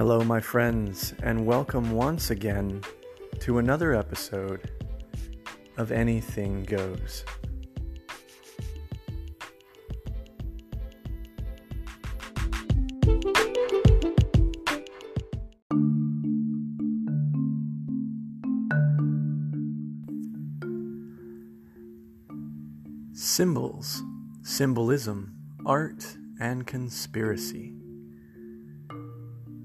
Hello, my friends, and welcome once again to another episode of Anything Goes. Symbols, symbolism, art, and conspiracy.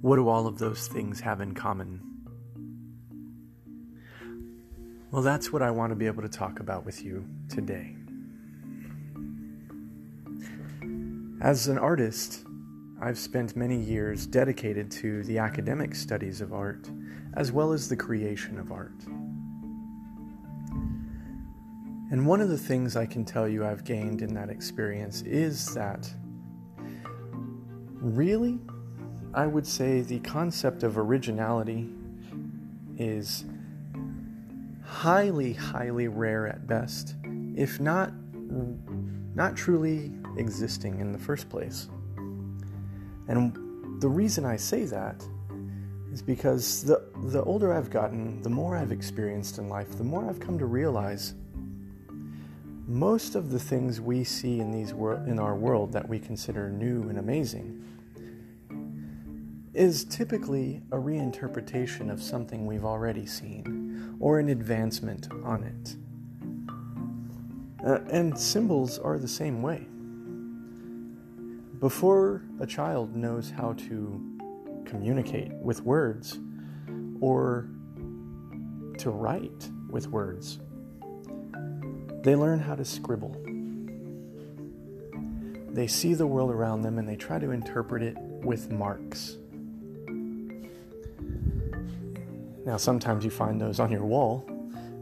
What do all of those things have in common? Well, that's what I want to be able to talk about with you today. As an artist, I've spent many years dedicated to the academic studies of art as well as the creation of art. And one of the things I can tell you I've gained in that experience is that really, I would say the concept of originality is highly, highly rare at best, if not not truly existing in the first place. And the reason I say that is because the the older I've gotten, the more I've experienced in life, the more I've come to realize most of the things we see in these wor- in our world that we consider new and amazing is typically a reinterpretation of something we've already seen or an advancement on it. Uh, and symbols are the same way. Before a child knows how to communicate with words or to write with words, they learn how to scribble. They see the world around them and they try to interpret it with marks. Now, sometimes you find those on your wall,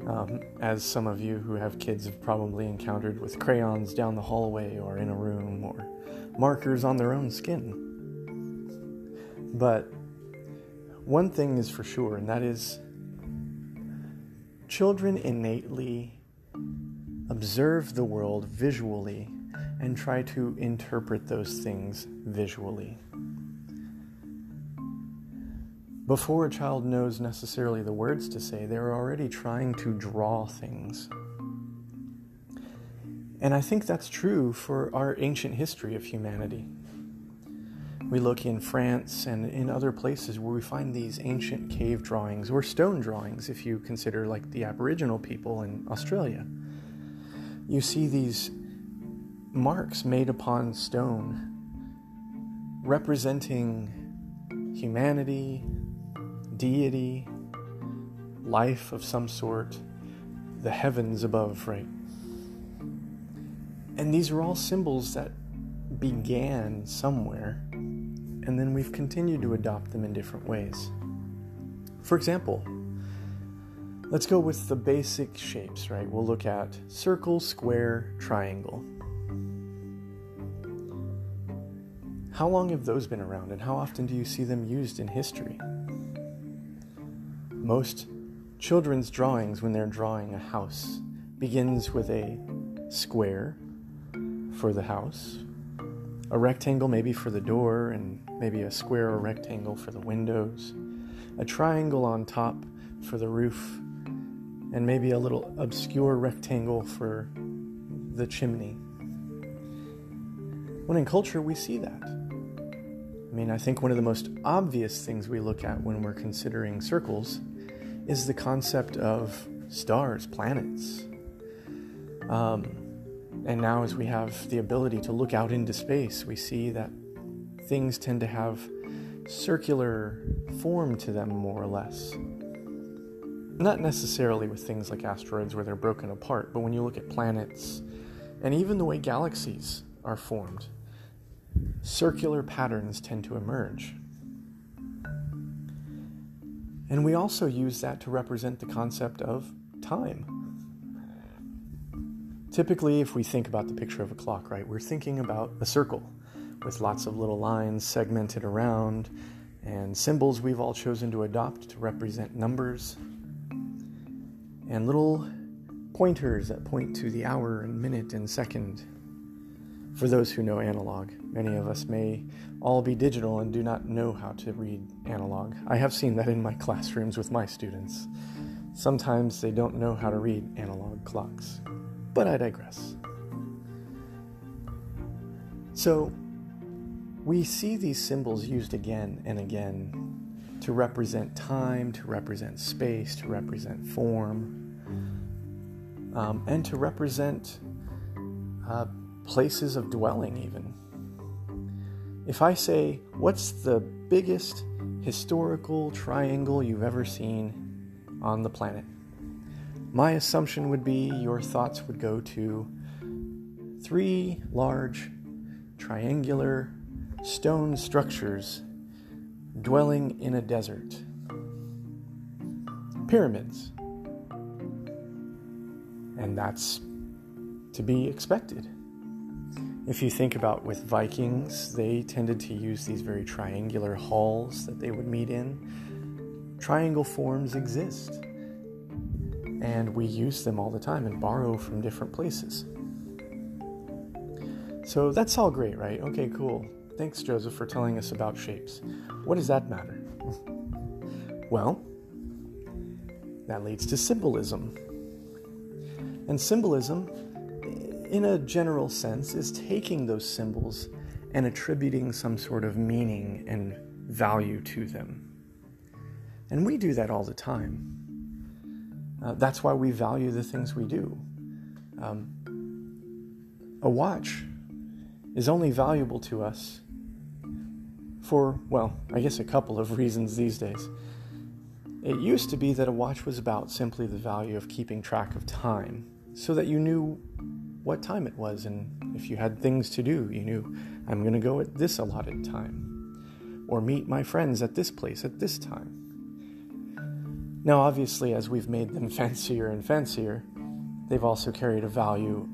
um, as some of you who have kids have probably encountered with crayons down the hallway or in a room or markers on their own skin. But one thing is for sure, and that is children innately observe the world visually and try to interpret those things visually. Before a child knows necessarily the words to say, they're already trying to draw things. And I think that's true for our ancient history of humanity. We look in France and in other places where we find these ancient cave drawings or stone drawings, if you consider like the Aboriginal people in Australia you see these marks made upon stone representing humanity, deity, life of some sort, the heavens above, right? And these are all symbols that began somewhere, and then we've continued to adopt them in different ways. For example, Let's go with the basic shapes, right? We'll look at circle, square, triangle. How long have those been around and how often do you see them used in history? Most children's drawings when they're drawing a house begins with a square for the house, a rectangle maybe for the door and maybe a square or rectangle for the windows, a triangle on top for the roof and maybe a little obscure rectangle for the chimney. When in culture, we see that. I mean, I think one of the most obvious things we look at when we're considering circles is the concept of stars, planets. Um, and now, as we have the ability to look out into space, we see that things tend to have circular form to them, more or less. Not necessarily with things like asteroids where they're broken apart, but when you look at planets and even the way galaxies are formed, circular patterns tend to emerge. And we also use that to represent the concept of time. Typically, if we think about the picture of a clock, right, we're thinking about a circle with lots of little lines segmented around and symbols we've all chosen to adopt to represent numbers and little pointers that point to the hour and minute and second. For those who know analog, many of us may all be digital and do not know how to read analog. I have seen that in my classrooms with my students. Sometimes they don't know how to read analog clocks. But I digress. So, we see these symbols used again and again to represent time, to represent space, to represent form, um, and to represent uh, places of dwelling, even. If I say, What's the biggest historical triangle you've ever seen on the planet? My assumption would be your thoughts would go to three large triangular stone structures dwelling in a desert. Pyramids. And that's to be expected. If you think about with Vikings, they tended to use these very triangular halls that they would meet in. Triangle forms exist, and we use them all the time and borrow from different places. So that's all great, right? Okay, cool. Thanks, Joseph, for telling us about shapes. What does that matter? well, that leads to symbolism. And symbolism in a general sense, is taking those symbols and attributing some sort of meaning and value to them. And we do that all the time. Uh, that's why we value the things we do. Um, a watch is only valuable to us for, well, I guess a couple of reasons these days. It used to be that a watch was about simply the value of keeping track of time so that you knew what time it was, and if you had things to do, you knew I'm going to go at this allotted time, or meet my friends at this place at this time. Now, obviously, as we've made them fancier and fancier, they've also carried a value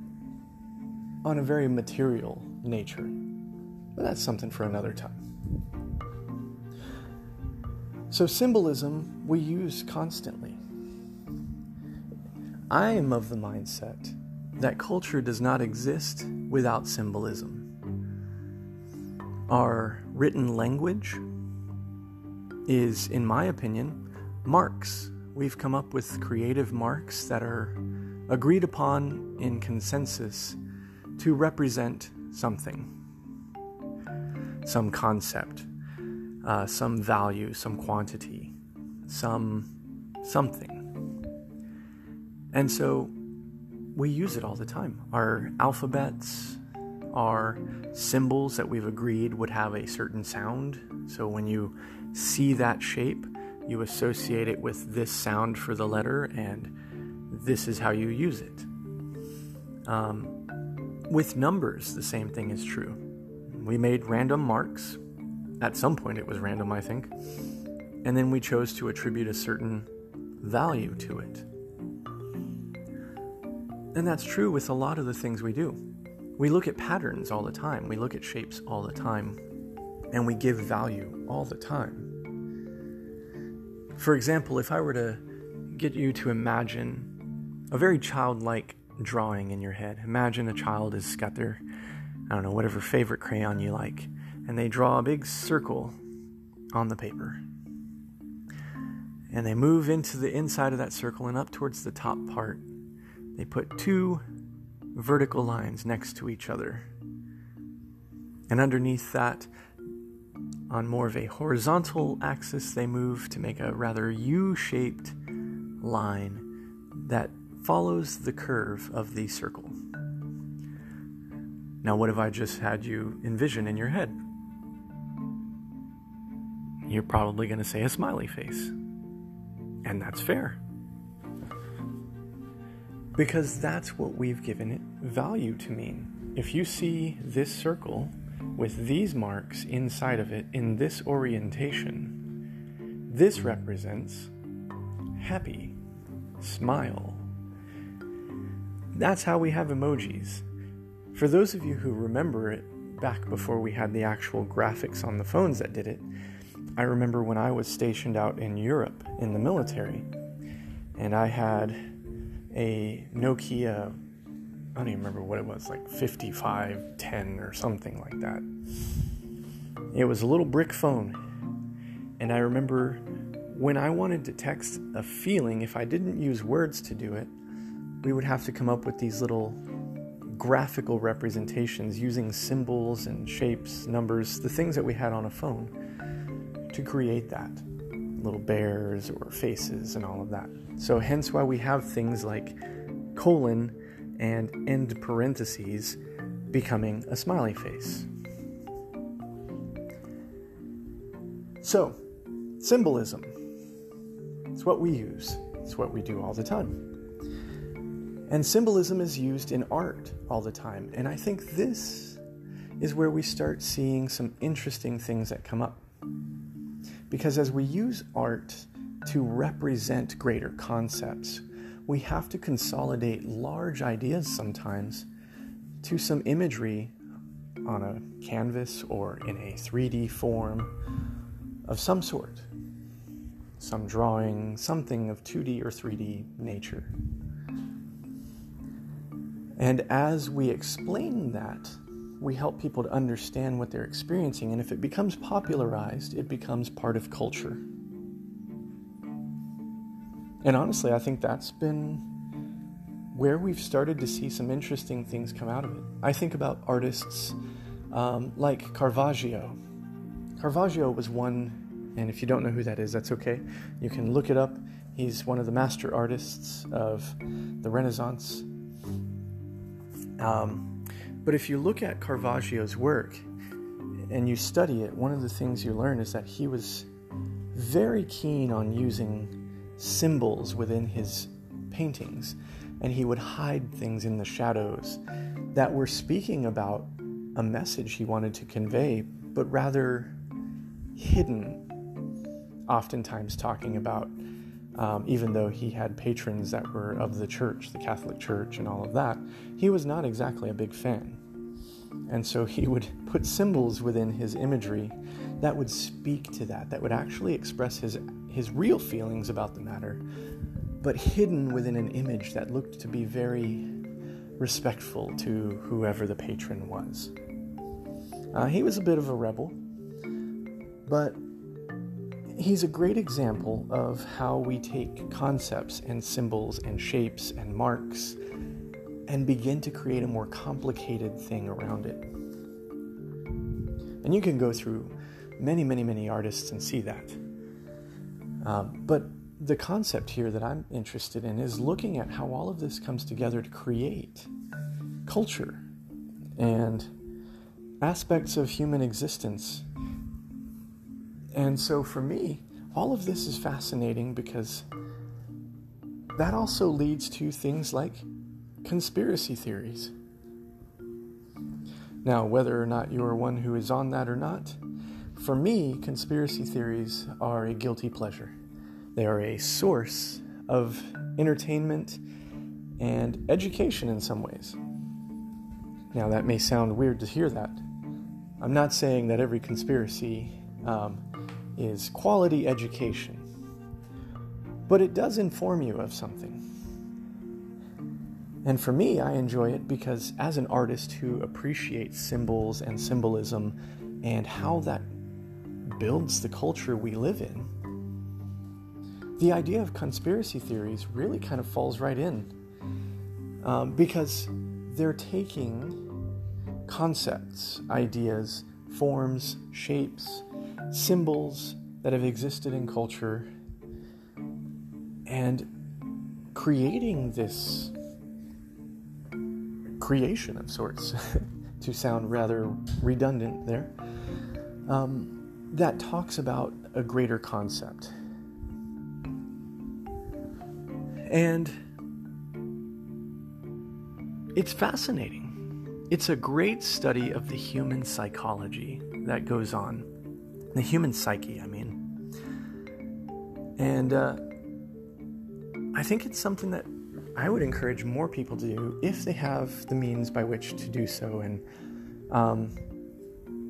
on a very material nature. But that's something for another time. So, symbolism we use constantly. I am of the mindset that culture does not exist without symbolism. Our written language is, in my opinion, marks. We've come up with creative marks that are agreed upon in consensus to represent something, some concept, uh, some value, some quantity, some something. And so we use it all the time. Our alphabets, our symbols that we've agreed would have a certain sound. So when you see that shape, you associate it with this sound for the letter, and this is how you use it. Um, with numbers, the same thing is true. We made random marks. At some point, it was random, I think. And then we chose to attribute a certain value to it. And that's true with a lot of the things we do. We look at patterns all the time, we look at shapes all the time, and we give value all the time. For example, if I were to get you to imagine a very childlike drawing in your head, imagine a child has got their, I don't know, whatever favorite crayon you like, and they draw a big circle on the paper. And they move into the inside of that circle and up towards the top part they put two vertical lines next to each other. And underneath that, on more of a horizontal axis, they move to make a rather U shaped line that follows the curve of the circle. Now, what have I just had you envision in your head? You're probably going to say a smiley face. And that's fair because that's what we've given it value to mean. If you see this circle with these marks inside of it in this orientation, this represents happy, smile. That's how we have emojis. For those of you who remember it back before we had the actual graphics on the phones that did it, I remember when I was stationed out in Europe in the military, and I had a Nokia I don't even remember what it was, like 5510 or something like that. It was a little brick phone. And I remember when I wanted to text a feeling, if I didn't use words to do it, we would have to come up with these little graphical representations using symbols and shapes, numbers, the things that we had on a phone to create that. Little bears or faces and all of that. So, hence why we have things like colon and end parentheses becoming a smiley face. So, symbolism. It's what we use, it's what we do all the time. And symbolism is used in art all the time. And I think this is where we start seeing some interesting things that come up. Because as we use art to represent greater concepts, we have to consolidate large ideas sometimes to some imagery on a canvas or in a 3D form of some sort. Some drawing, something of 2D or 3D nature. And as we explain that, we help people to understand what they're experiencing. And if it becomes popularized, it becomes part of culture. And honestly, I think that's been where we've started to see some interesting things come out of it. I think about artists um, like Caravaggio. Caravaggio was one, and if you don't know who that is, that's okay. You can look it up. He's one of the master artists of the Renaissance. Um, but if you look at Caravaggio's work and you study it, one of the things you learn is that he was very keen on using symbols within his paintings, and he would hide things in the shadows that were speaking about a message he wanted to convey, but rather hidden, oftentimes talking about. Um, even though he had patrons that were of the church, the Catholic Church, and all of that, he was not exactly a big fan. And so he would put symbols within his imagery that would speak to that, that would actually express his his real feelings about the matter, but hidden within an image that looked to be very respectful to whoever the patron was. Uh, he was a bit of a rebel, but he's a great example of how we take concepts and symbols and shapes and marks and begin to create a more complicated thing around it. And you can go through many, many, many artists and see that. Um, but the concept here that I'm interested in is looking at how all of this comes together to create culture and aspects of human existence. And so for me, all of this is fascinating because that also leads to things like conspiracy theories. Now, whether or not you are one who is on that or not, for me, conspiracy theories are a guilty pleasure. They are a source of entertainment and education in some ways. Now, that may sound weird to hear that. I'm not saying that every conspiracy um, is quality education, but it does inform you of something. And for me, I enjoy it because as an artist who appreciates symbols and symbolism and how that builds the culture we live in, the idea of conspiracy theories really kind of falls right in. Um, because they're taking concepts, ideas, forms, shapes, symbols that have existed in culture and creating this creation of sorts, to sound rather redundant there. Um, that talks about a greater concept. And it's fascinating. It's a great study of the human psychology that goes on, the human psyche, I mean. And uh, I think it's something that I would encourage more people to do if they have the means by which to do so. And um,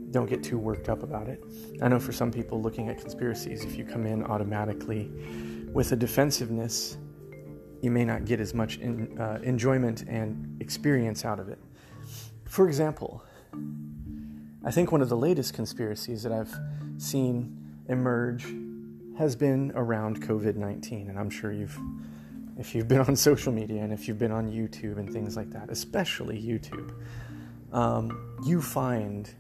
don't get too worked up about it. I know for some people looking at conspiracies, if you come in automatically with a defensiveness, you may not get as much in, uh, enjoyment and experience out of it. For example, I think one of the latest conspiracies that I've seen emerge has been around COVID 19. And I'm sure you've, if you've been on social media and if you've been on YouTube and things like that, especially YouTube, um, you find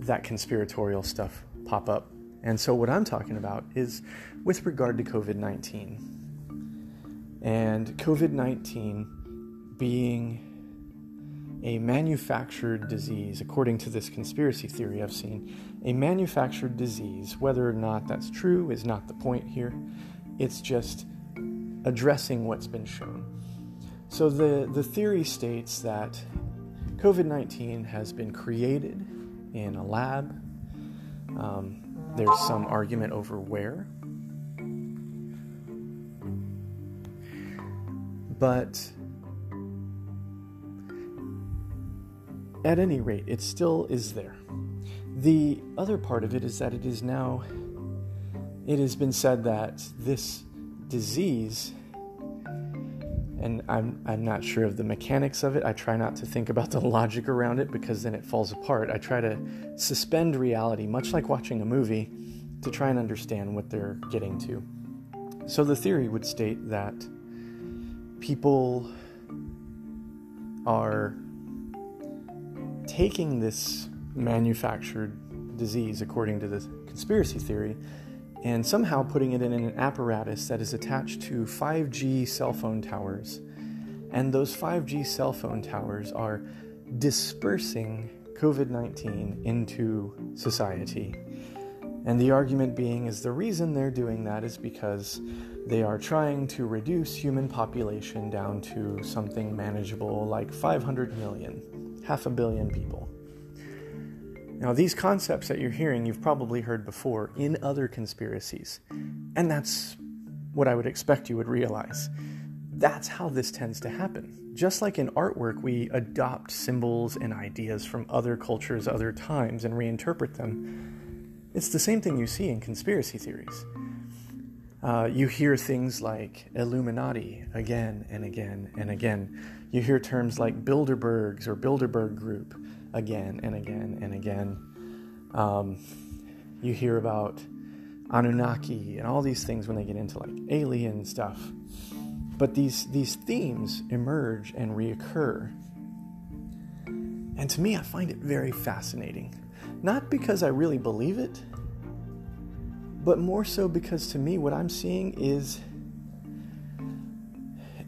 that conspiratorial stuff pop up. And so, what I'm talking about is with regard to COVID 19. And COVID 19 being a manufactured disease, according to this conspiracy theory I've seen, a manufactured disease, whether or not that's true is not the point here. It's just addressing what's been shown. So the, the theory states that COVID 19 has been created in a lab. Um, there's some argument over where. But At any rate, it still is there. The other part of it is that it is now, it has been said that this disease, and I'm, I'm not sure of the mechanics of it. I try not to think about the logic around it because then it falls apart. I try to suspend reality, much like watching a movie, to try and understand what they're getting to. So the theory would state that people are taking this manufactured disease, according to the conspiracy theory, and somehow putting it in an apparatus that is attached to 5G cell phone towers. And those 5G cell phone towers are dispersing COVID 19 into society. And the argument being is the reason they're doing that is because they are trying to reduce human population down to something manageable like 500 million half a billion people. Now, these concepts that you're hearing, you've probably heard before in other conspiracies. And that's what I would expect you would realize. That's how this tends to happen. Just like in artwork, we adopt symbols and ideas from other cultures, other times, and reinterpret them. It's the same thing you see in conspiracy theories. Uh, you hear things like Illuminati again and again and again you hear terms like Bilderbergs or Bilderberg Group again and again and again. Um, you hear about Anunnaki and all these things when they get into like alien stuff. But these, these themes emerge and reoccur. And to me, I find it very fascinating. Not because I really believe it, but more so because to me, what I'm seeing is,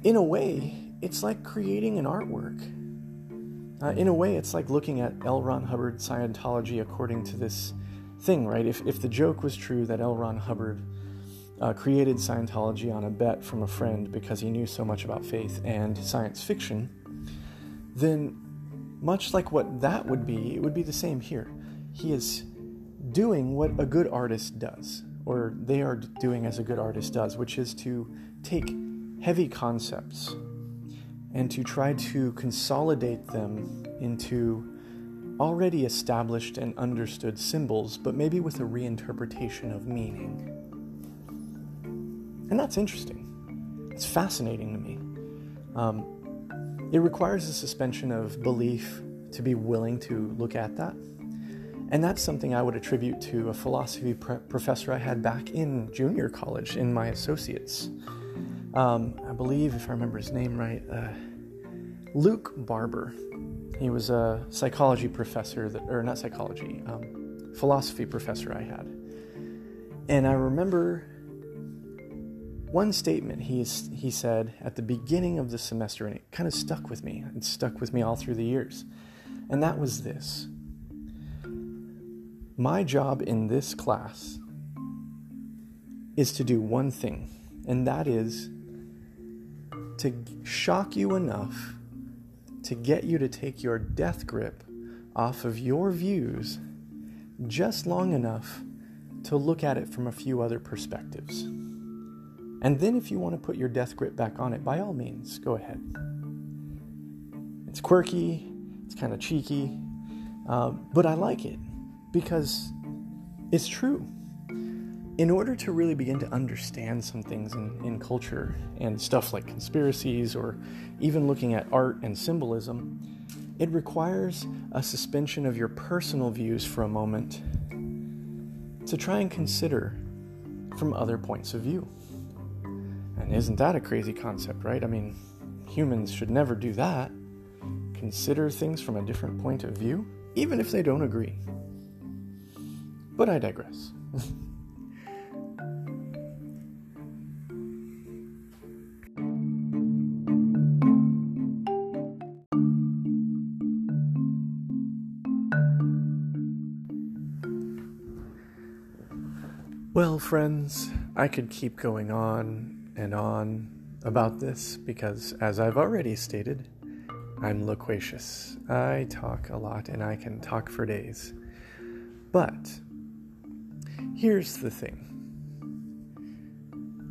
in a way, it's like creating an artwork. Uh, in a way, it's like looking at L. Ron Hubbard Scientology according to this thing, right? If, if the joke was true that L. Ron Hubbard uh, created Scientology on a bet from a friend because he knew so much about faith and science fiction, then much like what that would be, it would be the same here. He is doing what a good artist does, or they are doing as a good artist does, which is to take heavy concepts and to try to consolidate them into already established and understood symbols, but maybe with a reinterpretation of meaning. And that's interesting. It's fascinating to me. Um, it requires a suspension of belief to be willing to look at that. And that's something I would attribute to a philosophy pre- professor I had back in junior college in my associates. Um, I believe, if I remember his name right, uh, Luke Barber. He was a psychology professor, that, or not psychology, um, philosophy professor I had. And I remember one statement he, he said at the beginning of the semester, and it kind of stuck with me. It stuck with me all through the years. And that was this My job in this class is to do one thing, and that is to shock you enough to get you to take your death grip off of your views just long enough to look at it from a few other perspectives. And then, if you want to put your death grip back on it, by all means, go ahead. It's quirky, it's kind of cheeky, uh, but I like it because it's true. In order to really begin to understand some things in, in culture and stuff like conspiracies or even looking at art and symbolism, it requires a suspension of your personal views for a moment to try and consider from other points of view. And isn't that a crazy concept, right? I mean, humans should never do that. Consider things from a different point of view, even if they don't agree. But I digress. Well, friends, I could keep going on and on about this because, as I've already stated, I'm loquacious. I talk a lot and I can talk for days. But here's the thing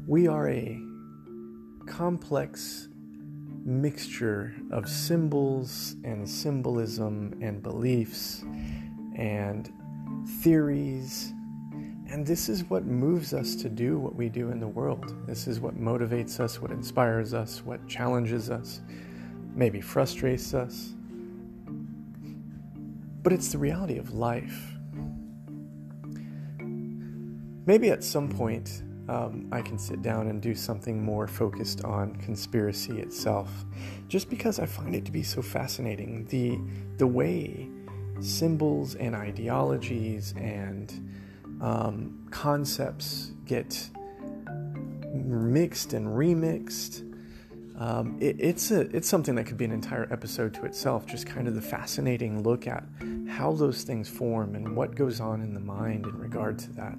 we are a complex mixture of symbols and symbolism and beliefs and theories. And this is what moves us to do what we do in the world. This is what motivates us, what inspires us, what challenges us, maybe frustrates us. But it's the reality of life. Maybe at some point um, I can sit down and do something more focused on conspiracy itself, just because I find it to be so fascinating. The the way symbols and ideologies and um, concepts get mixed and remixed um, it, it's a it's something that could be an entire episode to itself. Just kind of the fascinating look at how those things form and what goes on in the mind in regard to that.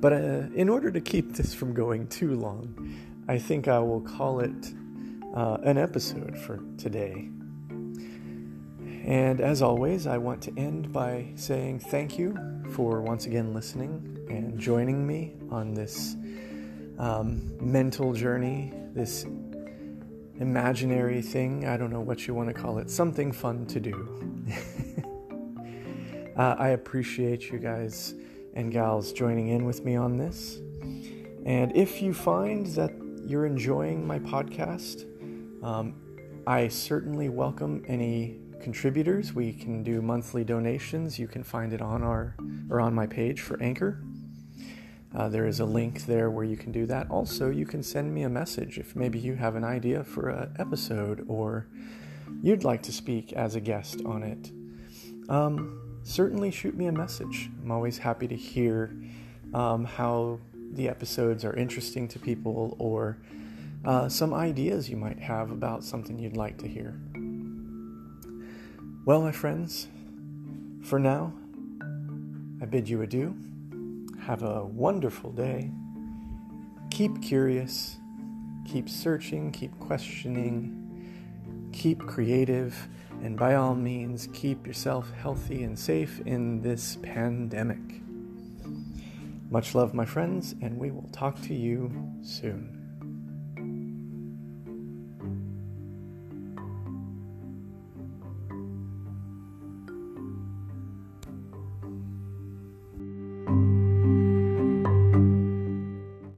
But uh, in order to keep this from going too long, I think I will call it uh, an episode for today. And as always, I want to end by saying thank you for once again listening and joining me on this um, mental journey, this imaginary thing. I don't know what you want to call it. Something fun to do. uh, I appreciate you guys and gals joining in with me on this. And if you find that you're enjoying my podcast, um, I certainly welcome any contributors. We can do monthly donations. You can find it on our or on my page for Anchor. Uh, there is a link there where you can do that. Also, you can send me a message if maybe you have an idea for an episode or you'd like to speak as a guest on it. Um, certainly shoot me a message. I'm always happy to hear um, how the episodes are interesting to people or uh, some ideas you might have about something you'd like to hear. Well, my friends, for now, I bid you adieu. Have a wonderful day. Keep curious, keep searching, keep questioning, keep creative, and by all means, keep yourself healthy and safe in this pandemic. Much love, my friends, and we will talk to you soon.